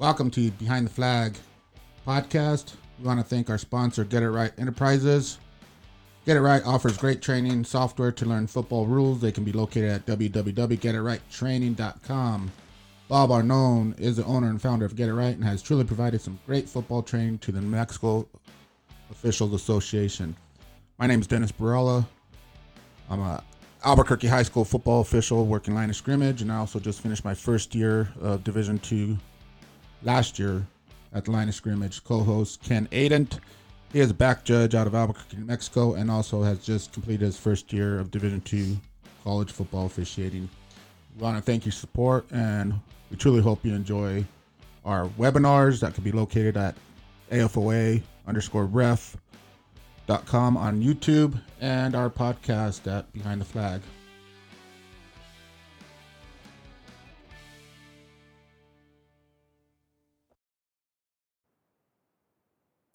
Welcome to Behind the Flag podcast. We want to thank our sponsor, Get It Right Enterprises. Get It Right offers great training software to learn football rules. They can be located at www.getitrighttraining.com. Bob Arnone is the owner and founder of Get It Right and has truly provided some great football training to the New Mexico Officials Association. My name is Dennis Barella. I'm a Albuquerque High School football official working line of scrimmage, and I also just finished my first year of Division Two last year at the line of scrimmage. Co-host Ken Adent. He is a back judge out of Albuquerque, New Mexico, and also has just completed his first year of Division Two college football officiating. We want to thank your support, and we truly hope you enjoy our webinars that can be located at AFOA underscore ref dot com on YouTube and our podcast at Behind the Flag.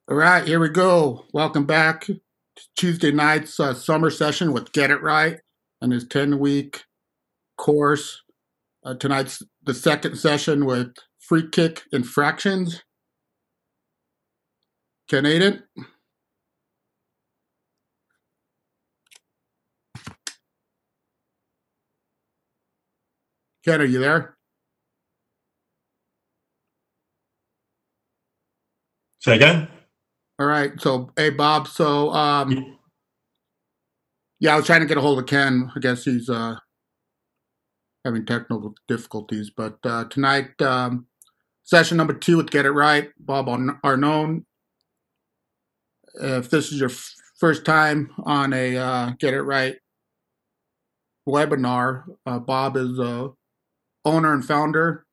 All right, here we go. Welcome back to Tuesday night's uh, summer session with Get It Right and his 10 week course. Uh, tonight's the second session with free kick infractions. Ken Adent. Ken, are you there? Say again? All right. So, hey, Bob. So, um, yeah, I was trying to get a hold of Ken. I guess he's uh, having technical difficulties. But uh, tonight, um, session number two with Get It Right, Bob Arnone. If this is your first time on a uh, Get It Right webinar, uh, Bob is a owner and founder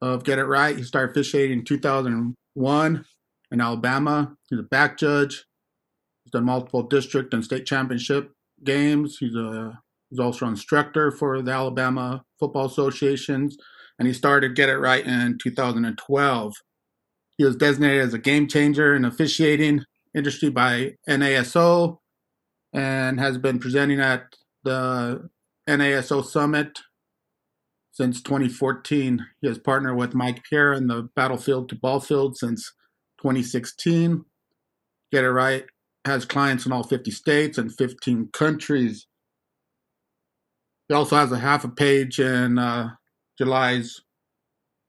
of Get It Right. He started officiating in 2001 in Alabama. He's a back judge. He's done multiple district and state championship games. He's a he's also an instructor for the Alabama Football Associations, and he started Get It Right in 2012. He was designated as a game changer in officiating industry by NASO and has been presenting at the NASO Summit since 2014. He has partnered with Mike Pereira in the Battlefield to Ballfield since 2016. Get it right. Has clients in all 50 states and 15 countries. It also has a half a page in uh, July's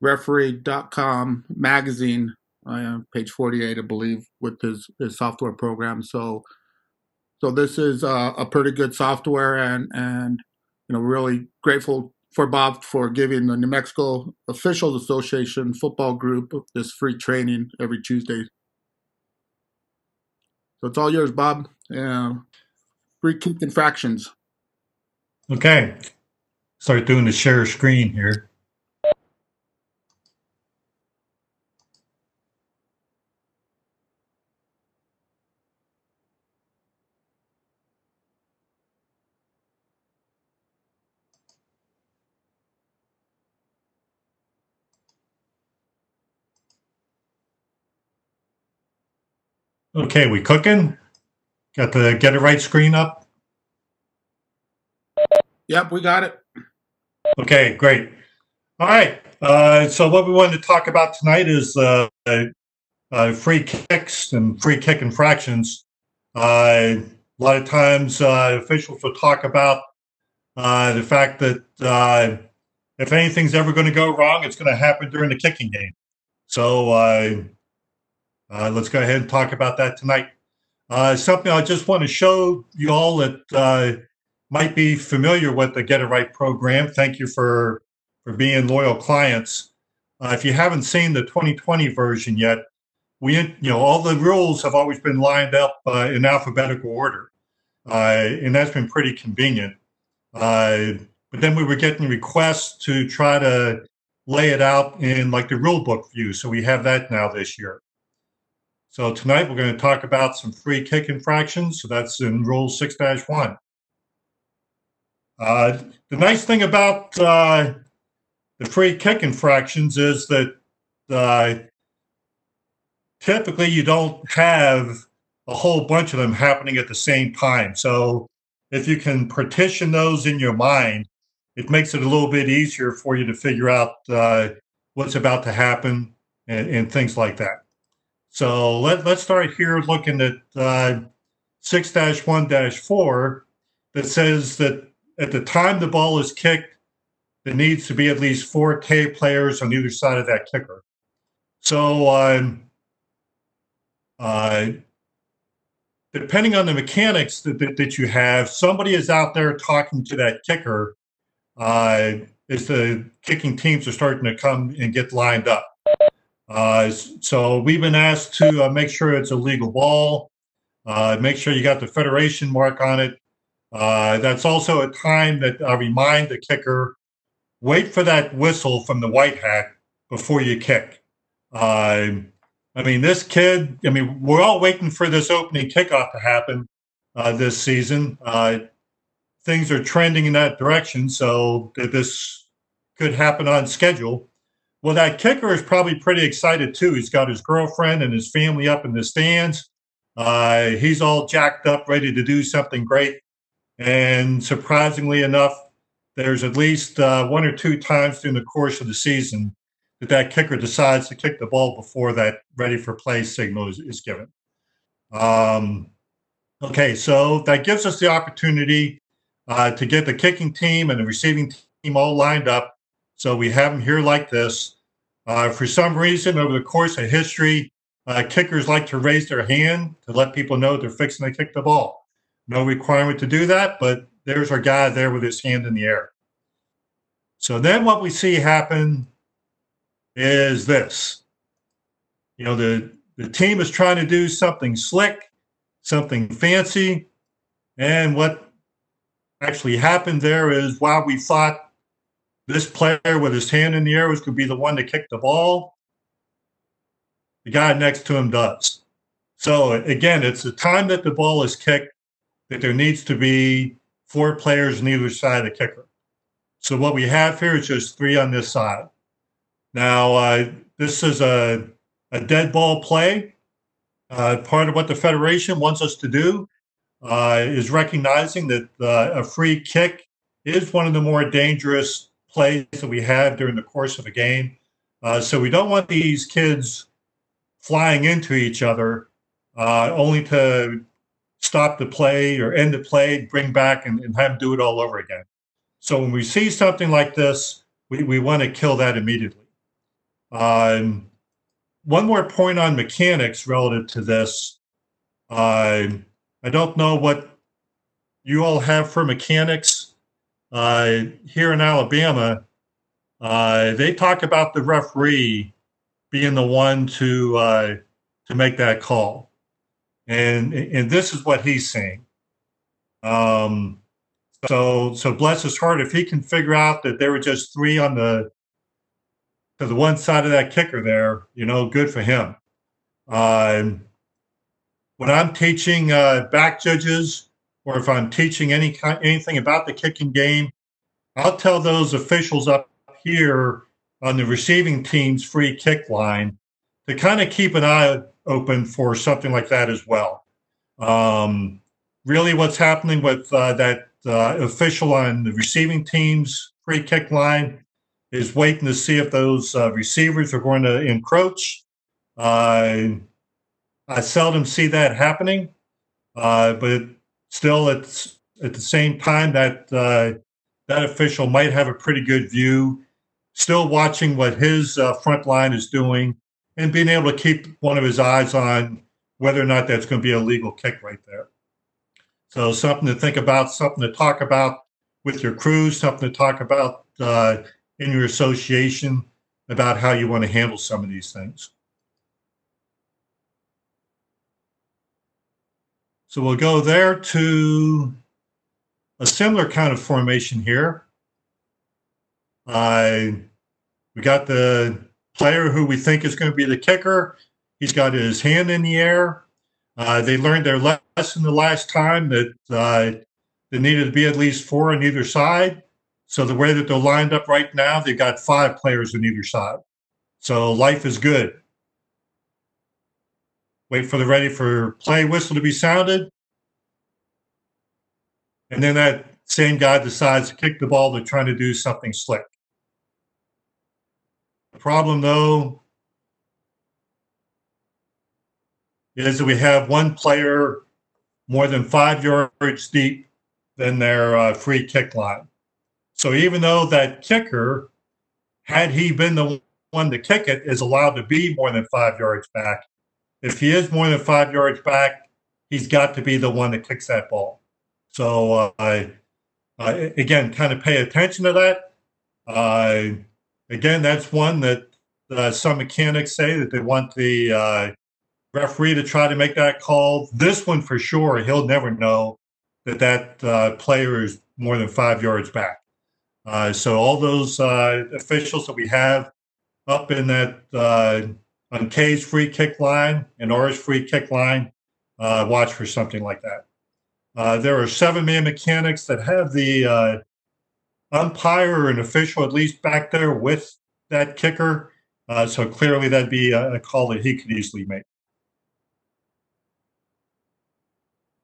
referee.com magazine, uh, page 48, I believe, with his, his software program. So, so this is uh, a pretty good software, and and you know, really grateful for Bob for giving the New Mexico Officials Association football group this free training every Tuesday. So it's all yours, Bob. Yeah. Free kick infractions. Okay. Start doing the share screen here. Okay, we cooking? Got the get it right screen up? Yep, we got it. Okay, great. All right. Uh, so what we wanted to talk about tonight is uh, uh, free kicks and free kick infractions. Uh, a lot of times uh, officials will talk about uh, the fact that if anything's ever going to go wrong, it's going to happen during the kicking game. So uh, let's go ahead and talk about that tonight. Uh, something I just want to show you all that uh, might be familiar with the Get It Right program. Thank you for for being loyal clients. Uh, if you haven't seen the 2020 version yet, we you know all the rules have always been lined up uh, in alphabetical order, uh, and that's been pretty convenient. but then we were getting requests to try to lay it out in like the rule book view, so we have that now this year. So tonight we're going to talk about some free kick infractions. So that's in Rule 6 1. Uh, the nice thing about uh, the free kick infractions is that uh, typically you don't have a whole bunch of them happening at the same time. So if you can partition those in your mind, it makes it a little bit easier for you to figure out uh, what's about to happen and, and things like that. So let, let's start here looking at uh, 6 1 4 that says that at the time the ball is kicked, there needs to be at least four K players on either side of that kicker. So, um, uh, depending on the mechanics that, that, that, you have, somebody is out there talking to that kicker uh, as the kicking teams are starting to come and get lined up. Uh, so we've been asked to uh, make sure it's a legal ball, uh, make sure you got the federation mark on it. Uh, that's also a time that I remind the kicker wait for that whistle from the white hat before you kick. Uh, I mean, this kid, I mean, we're all waiting for this opening kickoff to happen uh, this season. Uh, things are trending in that direction, so this could happen on schedule. Well, that kicker is probably pretty excited too. He's got his girlfriend and his family up in the stands. Uh, he's all jacked up, ready to do something great. And surprisingly enough, there's at least uh, one or two times during the course of the season that that kicker decides to kick the ball before that ready for play signal is, is given. Um, okay, so that gives us the opportunity uh, to get the kicking team and the receiving team all lined up. So we have them here like this. Uh, for some reason, over the course of history, uh, kickers like to raise their hand to let people know they're fixing to kick the ball. No requirement to do that, but there's our guy there with his hand in the air. So then what we see happen is this. You know, the, the team is trying to do something slick, something fancy. And what actually happened there is while we thought this player with his hand in the air was going to be the one to kick the ball, the guy next to him does. So again, it's the time that the ball is kicked that there needs to be four players on either side of the kicker. So what we have here is just three on this side. Now, uh, this is a, a dead ball play. Uh, part of what the Federation wants us to do uh, is recognizing that uh, a free kick is one of the more dangerous plays that we have during the course of a game. Uh, so we don't want these kids flying into each other uh, only to stop the play or end the play, bring back and, and have them do it all over again. So when we see something like this, we, we want to kill that immediately. Um, one more point on mechanics relative to this. Uh, I don't know what you all have for mechanics uh, here in Alabama. Uh, they talk about the referee being the one to uh, to make that call and and this is what he's saying. Um, so so bless his heart if he can figure out that there were just three on the to the one side of that kicker there, you know, good for him. Um, when I'm teaching uh, back judges, or if I'm teaching any anything about the kicking game, I'll tell those officials up here on the receiving team's free kick line to kind of keep an eye open for something like that as well. Um, really, what's happening with uh, that uh, official on the receiving team's free kick line is waiting to see if those uh, receivers are going to encroach. I seldom see that happening, uh, but still, it's at the same time that uh, that official might have a pretty good view, still watching what his uh, front line is doing and being able to keep one of his eyes on whether or not that's going to be a legal kick right there. So something to think about, something to talk about with your crews, something to talk about uh, in your association about how you want to handle some of these things. So we'll go there to a similar kind of formation here. Uh, we got the player who we think is going to be the kicker. He's got his hand in the air. Uh, they learned their lesson the last time that uh, there needed to be at least four on either side. So the way that they're lined up right now, they've got five players on either side. So life is good. Wait for the ready for play whistle to be sounded. And then that same guy decides to kick the ball. They're trying to do something slick. The problem, though, is that we have one player more than five yards deep than their uh, free kick line. So even though that kicker, had he been the one to kick it, is allowed to be more than five yards back, if he is more than five yards back, he's got to be the one that kicks that ball. So uh, uh, again, kind of pay attention to that. Uh, again, that's one that uh, some mechanics say that they want the uh, referee to try to make that call. This one for sure, he'll never know that that uh, player is more than five yards back. Uh, so all those officials that we have up in that on K's free kick line and R's free kick line, uh, watch for something like that. Uh, there are seven man mechanics that have the uh, umpire or an official at least back there with that kicker. Uh, so clearly that'd be a, a, call that he could easily make.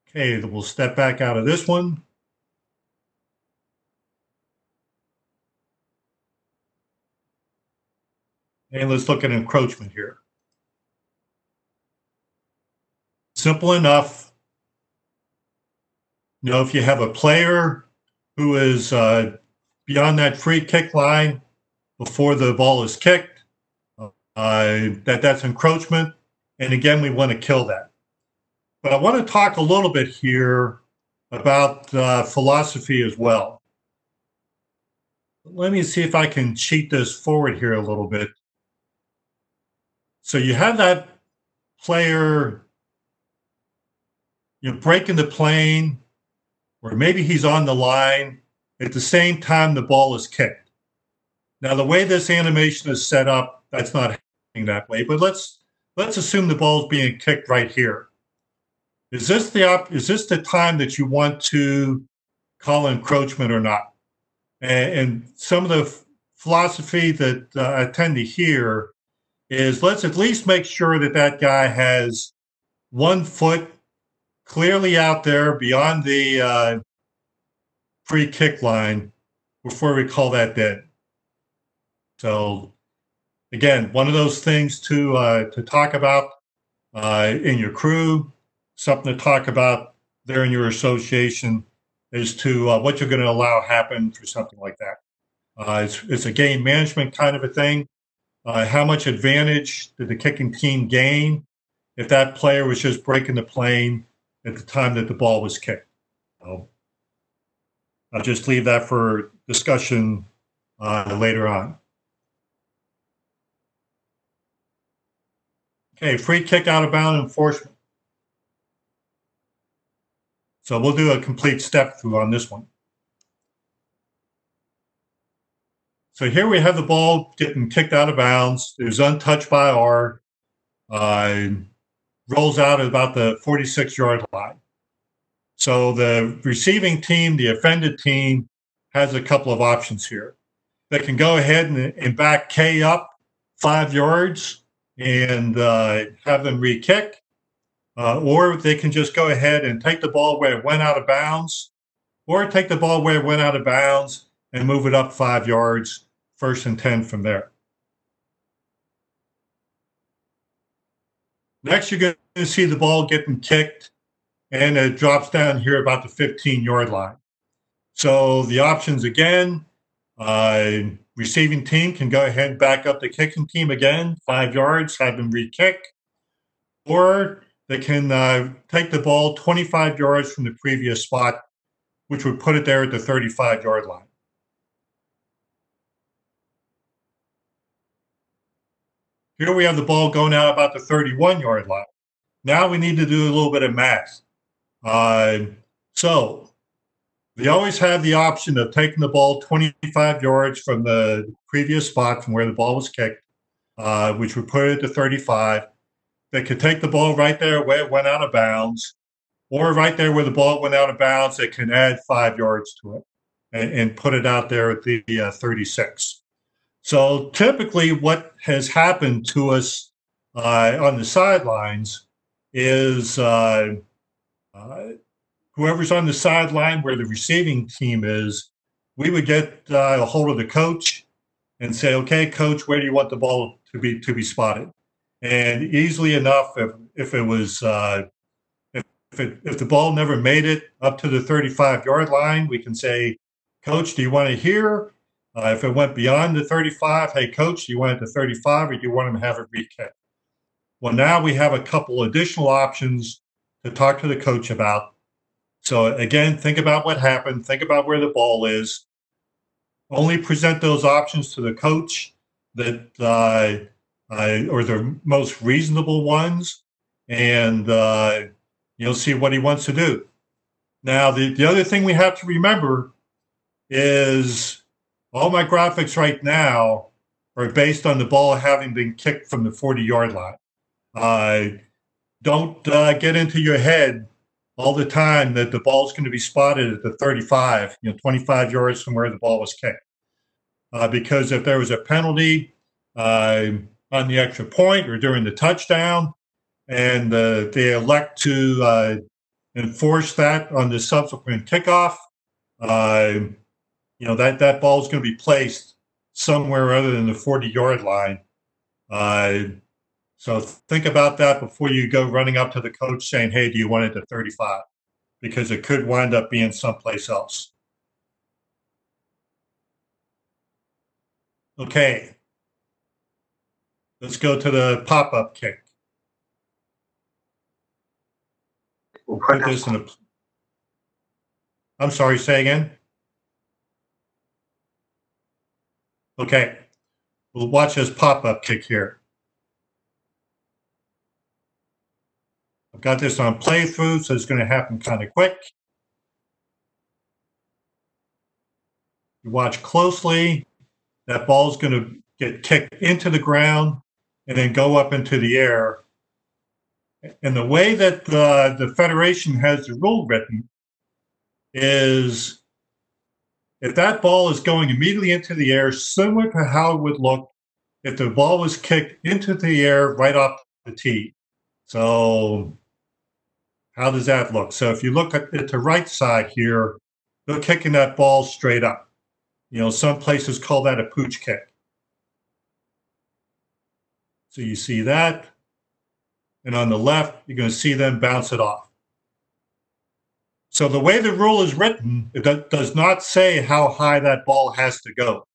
Okay, we'll step back out of this one. And let's look at encroachment here. Simple enough. You know, if you have a player who is uh, beyond that free kick line before the ball is kicked, uh, that that's encroachment. And again, we want to kill that. But I want to talk a little bit here about uh, philosophy as well. Let me see if I can cheat this forward here a little bit. So you have that player, you know, breaking the plane, or maybe he's on the line at the same time the ball is kicked. Now, the way this animation is set up, that's not happening that way. But let's let's assume the ball is being kicked right here. Is this the op- is this the time that you want to call encroachment or not? And, and some of the f- philosophy that uh, I tend to hear is let's at least make sure that that guy has one foot clearly out there beyond the uh, free kick line before we call that dead. So again, one of those things to uh, to talk about uh, in your crew something to talk about there in your association as to uh, what you're going to allow happen for something like that. Uh, it's, it's, a game management kind of a thing. Uh, how much advantage did the kicking team gain if that player was just breaking the plane at the time that the ball was kicked? So I'll just leave that for discussion uh, later on. Okay, free kick out of bound enforcement. So we'll do a complete step through on this one. So here we have the ball getting kicked out of bounds. It was untouched by R. Uh, rolls out at about the 46 yard line. So the receiving team, the offended team, has a couple of options here. They can go ahead and, and back K up five yards and uh, have them re kick. Uh, or they can just go ahead and take the ball where it went out of bounds, or take the ball where it went out of bounds and move it up five yards, first and 10 from there. Next, you're going to see the ball getting kicked, and it drops down here about the 15 yard line. So the options again uh, receiving team can go ahead and back up the kicking team again, five yards, have them re kick. Or they can uh, take the ball 25 yards from the previous spot, which would put it there at the 35 yard line. Here we have the ball going out about the 31 yard line. Now we need to do a little bit of math. Uh, so we always have the option of taking the ball 25 yards from the previous spot from where the ball was kicked, uh, which would put it to 35 They could take the ball right there where it went out of bounds, or right there where the ball went out of bounds, that can add five yards to it and, and put it out there at the uh, 36. So typically, what has happened to us uh, on the sidelines is uh, uh whoever's on the sideline where the receiving team is, we would get uh, a hold of the coach and say, "Okay, coach, where do you want the ball to be to be spotted?" And easily enough, if, if it was, uh, if, if, it, if the ball never made it up to the 35 yard line, we can say, Coach, do you want to hear? Uh, if it went beyond the 35, hey, coach, you want it to 35 or do you want him to have a re kick? Well, now we have a couple additional options to talk to the coach about. So, again, think about what happened, think about where the ball is. Only present those options to the coach that uh, uh, or the most reasonable ones, and uh, you'll see what he wants to do. Now, the, the other thing we have to remember is all my graphics right now are based on the ball having been kicked from the 40 yard line. Uh, don't uh, get into your head all the time that the ball's going to be spotted at the 35, you know, 25 yards from where the ball was kicked. Uh, because if there was a penalty uh, on the extra point or during the touchdown, and uh, they elect to uh, enforce that on the subsequent kickoff, uh, you know that that ball is going to be placed somewhere other than the 40 yard line. Uh, so think about that before you go running up to the coach saying, "Hey, do you want it to 35?" Because it could wind up being someplace else. Okay, let's go to the pop up kick. We'll put this in a. I'm sorry. Say again. Okay, we'll watch this pop-up kick here. I've got this on playthrough, so it's going to happen kind of quick. You watch closely, that ball is going to get kicked into the ground and then go up into the air. And the way that the, the Federation has the rule written is if that ball is going immediately into the air, similar to how it would look if the ball was kicked into the air right off the tee. So, how does that look? So, if you look at, at the right side here, they're kicking that ball straight up. You know, some places call that a pooch kick. So, you see that. And on the left, you're going to see them bounce it off. So the way the rule is written, it does not say how high that ball has to go.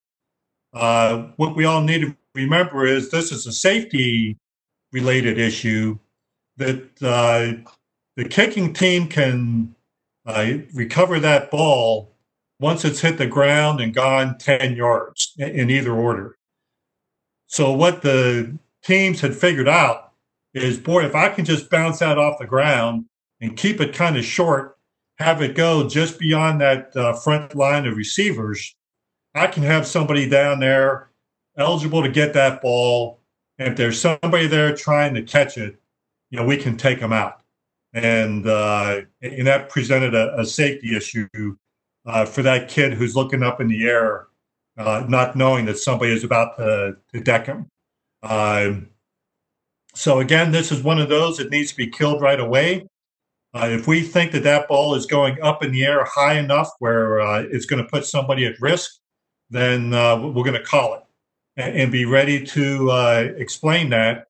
Uh, what we all need to remember is this is a safety related issue that uh, the kicking team can uh, recover that ball once it's hit the ground and gone 10 yards in either order. So what the teams had figured out is, boy, if I can just bounce that off the ground and keep it kind of short, have it go just beyond that uh, front line of receivers, I can have somebody down there eligible to get that ball. And if there's somebody there trying to catch it, you know, we can take them out. And uh, and that presented a, a safety issue uh, for that kid who's looking up in the air, uh, not knowing that somebody is about to, to deck him. Um, so again, this is one of those that needs to be killed right away. Uh, if we think that that ball is going up in the air high enough where uh, it's going to put somebody at risk, then uh, we're going to call it and, and be ready to uh, explain that.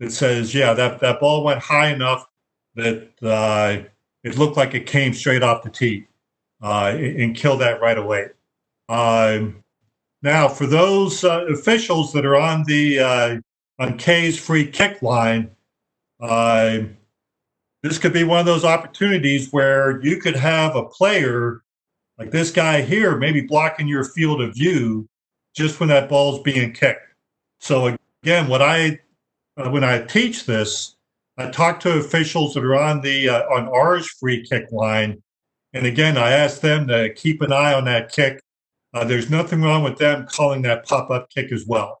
It says, yeah, that, that ball went high enough that uh, it looked like it came straight off the tee uh, and, and kill that right away. Um, now, for those officials that are on the on K's free kick line, this could be one of those opportunities where you could have a player like this guy here, maybe blocking your field of view just when that ball's being kicked. So again, what I uh, when I teach this, I talk to officials that are on the uh, on R's free kick line, and again, I ask them to keep an eye on that kick. Uh, there's nothing wrong with them calling that pop up kick as well.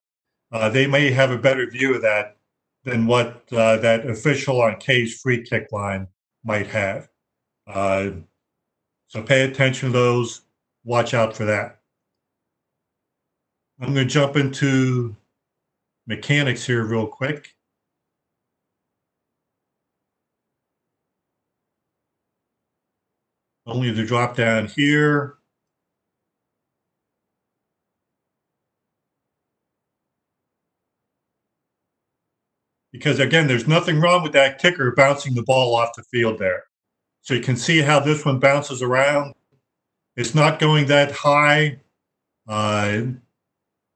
Uh, they may have a better view of that than what uh, that official on K's free kick line might have. Uh, so pay attention to those. Watch out for that. I'm going to jump into mechanics here real quick. Only the drop down here. Because again, there's nothing wrong with that kicker bouncing the ball off the field there. So you can see how this one bounces around. It's not going that high. Uh,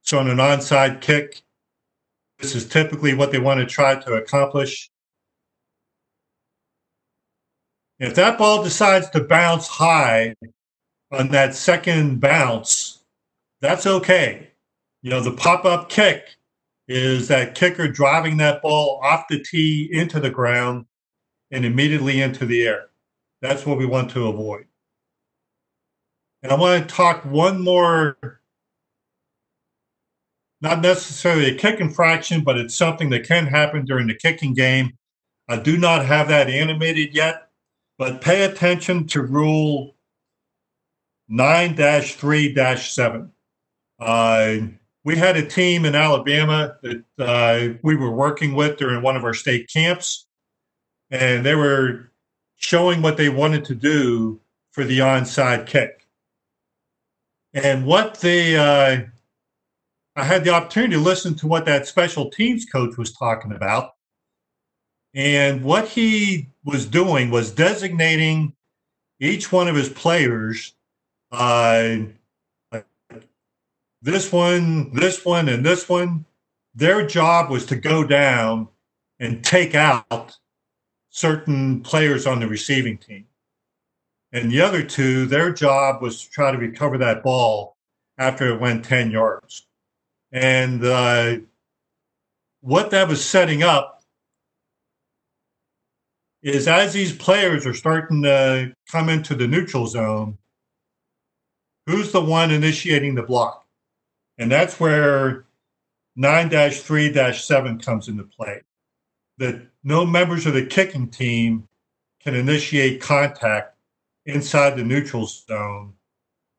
so on an onside kick, this is typically what they want to try to accomplish. If that ball decides to bounce high on that second bounce, that's okay. You know, the pop up kick is that kicker driving that ball off the tee into the ground and immediately into the air. That's what we want to avoid. And I want to talk one more, not necessarily a kick infraction, but it's something that can happen during the kicking game. I do not have that animated yet, but pay attention to rule 9 3 7. We had a team in Alabama that uh, we were working with during one of our state camps, and they were showing what they wanted to do for the onside kick. And what they, uh, I had the opportunity to listen to what that special teams coach was talking about. And what he was doing was designating each one of his players, uh, this one, this one, and this one. Their job was to go down and take out certain players on the receiving team. And the other two, their job was to try to recover that ball after it went 10 yards. And uh, what that was setting up is as these players are starting to come into the neutral zone, who's the one initiating the block? And that's where 9 3 7 comes into play. That no members of the kicking team can initiate contact inside the neutral zone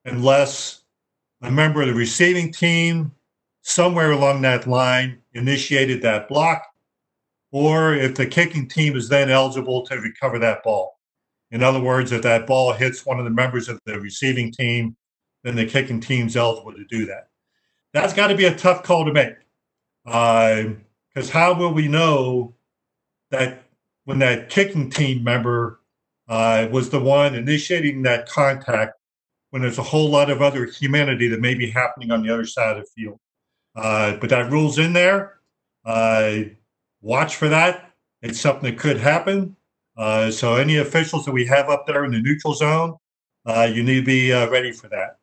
unless a member of the receiving team somewhere along that line initiated that block, or if the kicking team is then eligible to recover that ball. In other words, if that ball hits one of the members of the receiving team, then the kicking team's eligible to do that. That's got to be a tough call to make. Because uh, how will we know that when that kicking team member uh, was the one initiating that contact when there's a whole lot of other humanity that may be happening on the other side of the field. Uh, but that rule's in there. Uh, watch for that. It's something that could happen. Uh, so any officials that we have up there in the neutral zone, uh, you need to be ready for that.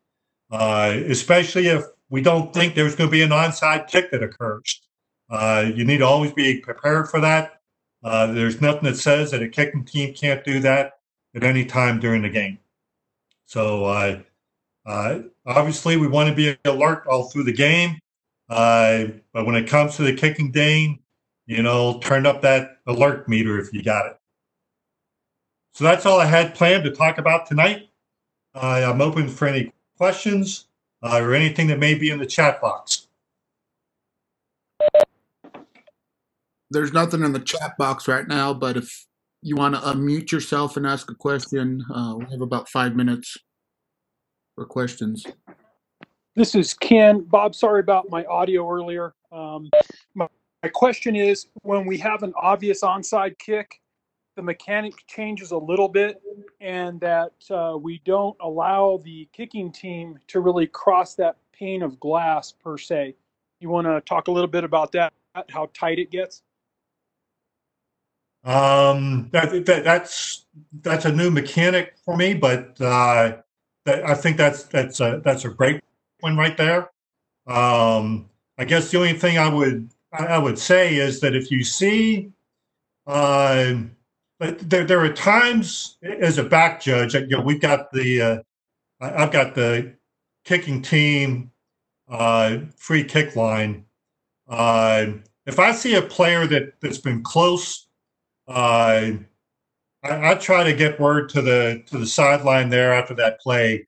especially if we don't think there's going to be an onside kick that occurs. you need to always be prepared for that. Uh, there's nothing that says that a kicking team can't do that at any time during the game. So uh, uh, obviously, we want to be alert all through the game. Uh, but when it comes to the kicking game, you know, turn up that alert meter if you got it. So that's all I had planned to talk about tonight. I'm open for any questions uh, or anything that may be in the chat box. there's nothing in the chat box right now, but if you want to unmute yourself and ask a question, uh, we have about five minutes for questions. This is Ken. Bob, sorry about my audio earlier. Um, my, my question is when we have an obvious onside kick, the mechanic changes a little bit, and that uh, we don't allow the kicking team to really cross that pane of glass per se. You want to talk a little bit about that, how tight it gets? Um, that, that, that's that's a new mechanic for me, but uh, that, I think that's that's a that's a great one right there. Um, I guess the only thing I would I would say is that if you see, uh, there there are times as a back judge, you know, we've got the uh, I've got the kicking team uh, free kick line. Uh, if I see a player that that's been close uh, I, I, try to get word to the to the sideline there after that play,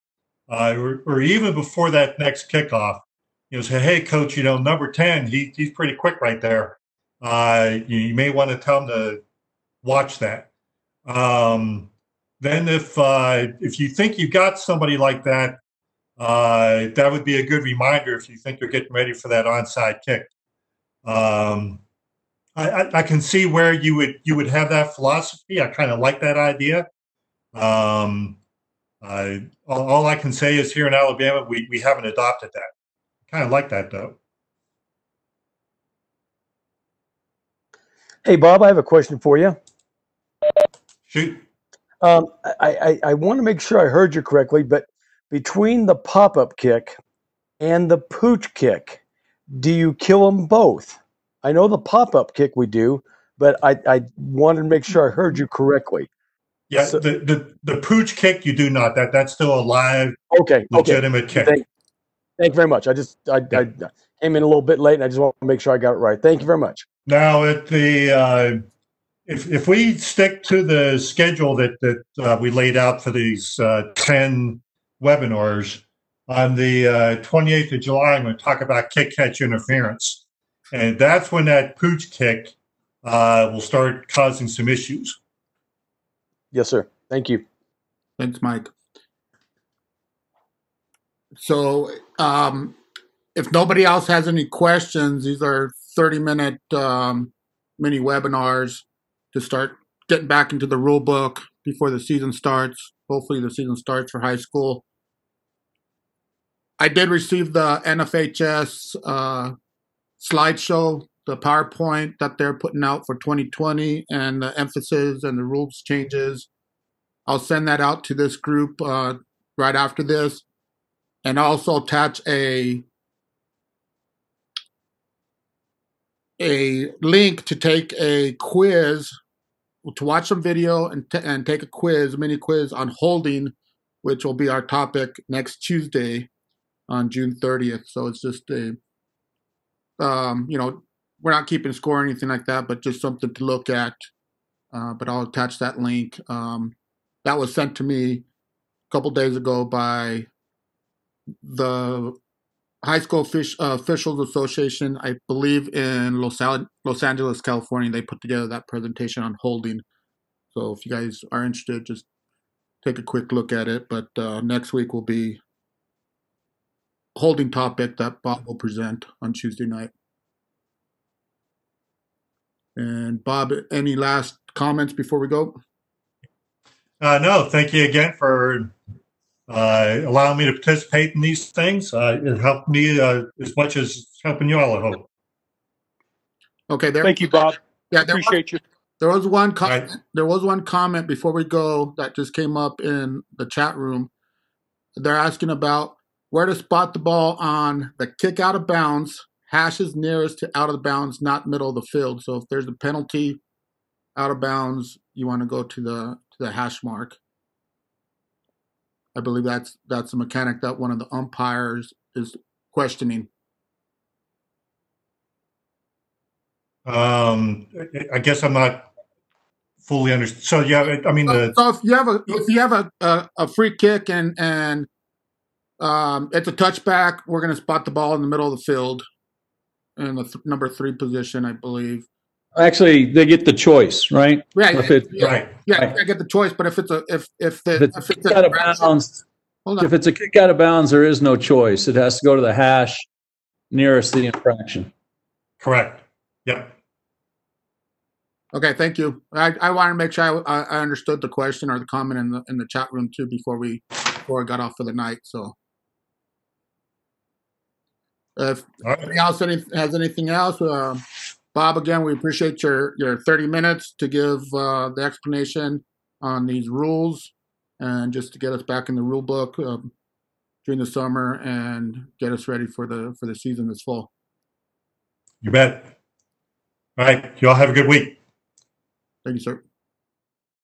uh, or, or, even before that next kickoff. You know, say, "Hey, coach, you know, number ten, he, he's pretty quick right there. Uh, you, you, may want to tell him to watch that." Um, then, if uh, if you think you've got somebody like that, uh, that would be a good reminder if you think you're getting ready for that onside kick. Um, I, I, I can see where you would you would have that philosophy. I kind of like that idea. Um, I, all, all I can say is here in Alabama, we, we haven't adopted that. Kind of like that though. Hey, Bob, I have a question for you. Shoot. Um, I, I, I want to make sure I heard you correctly, but between the pop up kick and the pooch kick, do you kill them both? I know the pop up kick we do, but I, I wanted to make sure I heard you correctly. Yeah, So- the, the the pooch kick you do not. That that's still a live, Okay, okay. legitimate kick. Thank, thank you very much. I just I, I came in a little bit late, and I just want to make sure I got it right. Thank you very much. Now, at the uh, if if we stick to the schedule that that uh, we laid out for these uh, ten webinars on the twenty eighth of July, I'm going to talk about kick catch interference, and that's when that pooch kick uh, will start causing some issues. Yes, sir. Thank you. Thanks, Mike. So, um, if nobody else has any questions, these are 30 minute um, mini webinars to start getting back into the rule book before the season starts. Hopefully, the season starts for high school. I did receive the NFHS uh, slideshow, the PowerPoint that they're putting out for 2020, and the emphasis and the rules changes. I'll send that out to this group uh, right after this, and also attach a a link to take a quiz, to watch some video and t- and take a quiz, a mini quiz on holding, which will be our topic next Tuesday on June 30th. So it's just a, um, you know, we're not keeping score or anything like that, but just something to look at. Uh, but I'll attach that link. Um, that was sent to me a couple days ago by the High School Fish, uh, Officials Association, I believe in Los, Los Angeles, California. They put together that presentation on holding. So if you guys are interested, just take a quick look at it. But uh, next week will be holding topic that Bob will present on Tuesday night. And Bob, any last comments before we go? Uh, no, thank you again for uh, allowing me to participate in these things. Uh, it helped me uh, as much as it's helping you all, I hope. Okay, there. Thank you, Bob. Yeah, there was, Appreciate you. there was one All right. comment. There was one comment before we go that just came up in the chat room. They're asking about where to spot the ball on the kick out of bounds. Hash is nearest to out of the bounds, not middle of the field. So if there's a penalty out of bounds, you want to go to the to the hash mark. I believe that's that's a mechanic that one of the umpires is questioning. Um, I- guess I'm not fully understood. So yeah, I mean the so if you have a if you have a, a, a free kick and and um, it's a touchback, we're going to spot the ball in the middle of the field in the th- number three position, I believe. Actually, they get the choice, right? Yeah, If it- yeah, right. yeah, I get the choice, but if it's a if if the If it's if it's kick out of a, bounds, hold on. if it's a kick out of bounds, there is no choice. It has to go to the hash nearest the infraction. Correct. Yep. Okay, thank you. I, I want to make sure I, I I understood the question or the comment in the in the chat room too before we before I got off for the night. So, if All right. anybody else any, has anything else, uh, Bob, again, we appreciate your your 30 minutes to give uh, the explanation on these rules and just to get us back in the rule book um, during the summer and get us ready for the for the season this fall. You bet. All right. You all have a good week. Thank you, sir.